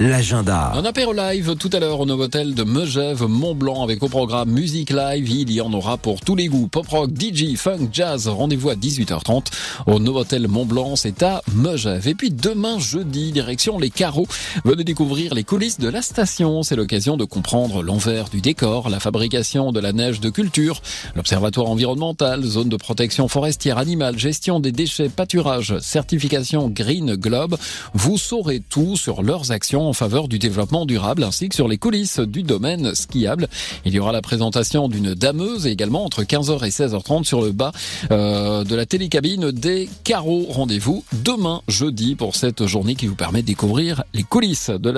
l'agenda. Un apéro live tout à l'heure au Novotel de Megève, Mont-Blanc avec au programme Musique Live. Il y en aura pour tous les goûts. Pop rock, DJ, funk, jazz. Rendez-vous à 18h30 au Novotel Mont-Blanc. C'est à Megève. Et puis demain jeudi, direction les carreaux. Venez découvrir les coulisses de la station. C'est l'occasion de comprendre l'envers du décor, la fabrication de la neige de culture, l'observatoire environnemental, zone de protection forestière animale, gestion des déchets, pâturage, certification Green Globe. Vous saurez tout sur leurs actions en faveur du développement durable ainsi que sur les coulisses du domaine skiable. Il y aura la présentation d'une dameuse également entre 15h et 16h30 sur le bas euh, de la télécabine des carreaux. Rendez-vous demain jeudi pour cette journée qui vous permet de découvrir les coulisses de la